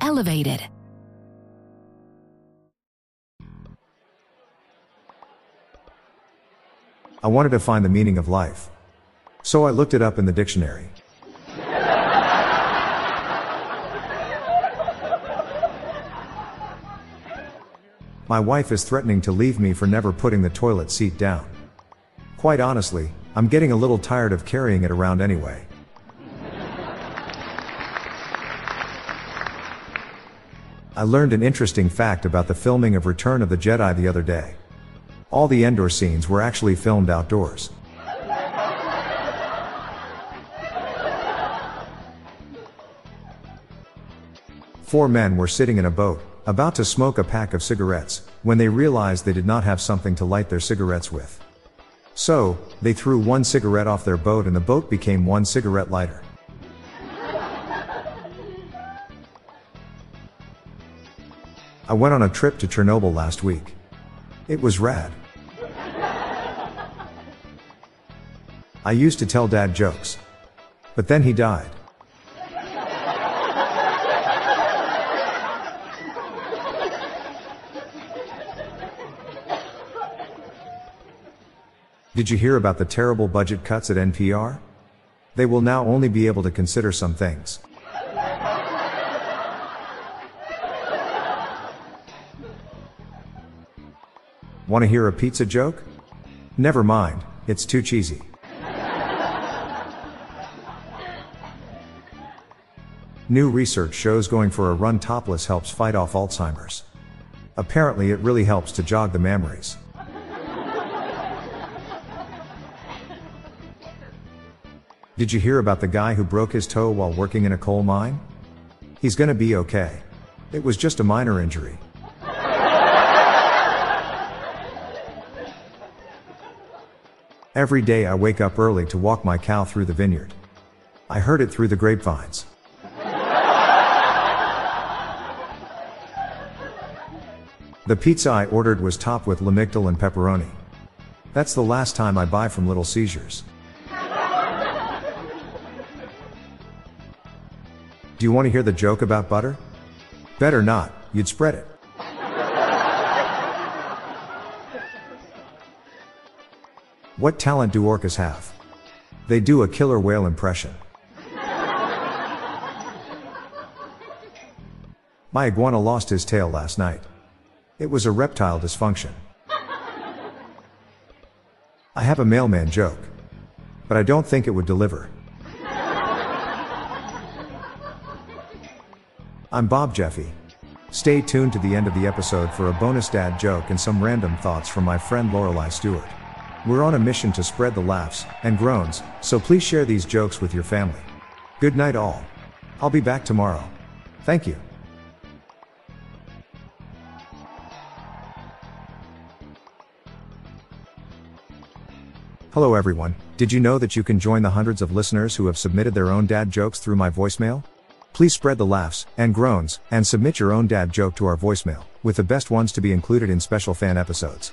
elevated. I wanted to find the meaning of life. So I looked it up in the dictionary. My wife is threatening to leave me for never putting the toilet seat down. Quite honestly, I'm getting a little tired of carrying it around anyway. I learned an interesting fact about the filming of Return of the Jedi the other day. All the Endor scenes were actually filmed outdoors. Four men were sitting in a boat, about to smoke a pack of cigarettes, when they realized they did not have something to light their cigarettes with. So, they threw one cigarette off their boat and the boat became one cigarette lighter. I went on a trip to Chernobyl last week. It was rad. I used to tell dad jokes. But then he died. Did you hear about the terrible budget cuts at NPR? They will now only be able to consider some things. Want to hear a pizza joke? Never mind, it's too cheesy. New research shows going for a run topless helps fight off Alzheimer's. Apparently, it really helps to jog the memories. Did you hear about the guy who broke his toe while working in a coal mine? He's gonna be okay. It was just a minor injury. Every day I wake up early to walk my cow through the vineyard. I heard it through the grapevines. The pizza I ordered was topped with lamictal and pepperoni. That's the last time I buy from Little Seizures. Do you want to hear the joke about butter? Better not, you'd spread it. What talent do orcas have? They do a killer whale impression. My iguana lost his tail last night. It was a reptile dysfunction. I have a mailman joke. But I don't think it would deliver. I'm Bob Jeffy. Stay tuned to the end of the episode for a bonus dad joke and some random thoughts from my friend Lorelei Stewart. We're on a mission to spread the laughs and groans, so please share these jokes with your family. Good night, all. I'll be back tomorrow. Thank you. Hello, everyone. Did you know that you can join the hundreds of listeners who have submitted their own dad jokes through my voicemail? Please spread the laughs and groans and submit your own dad joke to our voicemail, with the best ones to be included in special fan episodes.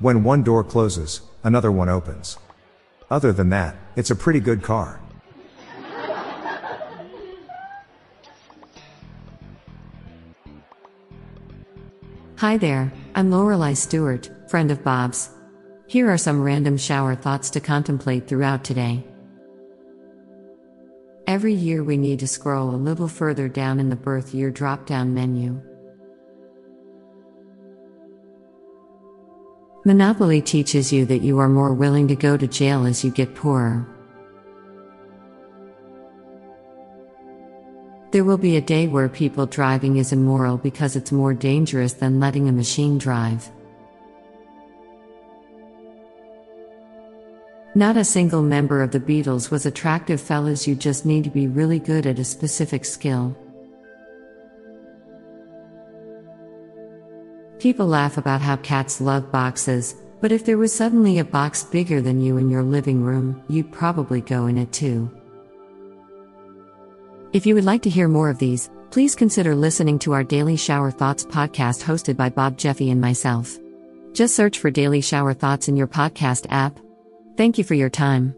When one door closes, another one opens. Other than that, it's a pretty good car. Hi there, I'm Lorelei Stewart, friend of Bob's. Here are some random shower thoughts to contemplate throughout today. Every year we need to scroll a little further down in the birth year drop down menu. Monopoly teaches you that you are more willing to go to jail as you get poorer. There will be a day where people driving is immoral because it's more dangerous than letting a machine drive. Not a single member of the Beatles was attractive fellas, you just need to be really good at a specific skill. People laugh about how cats love boxes, but if there was suddenly a box bigger than you in your living room, you'd probably go in it too. If you would like to hear more of these, please consider listening to our Daily Shower Thoughts podcast hosted by Bob Jeffy and myself. Just search for Daily Shower Thoughts in your podcast app. Thank you for your time.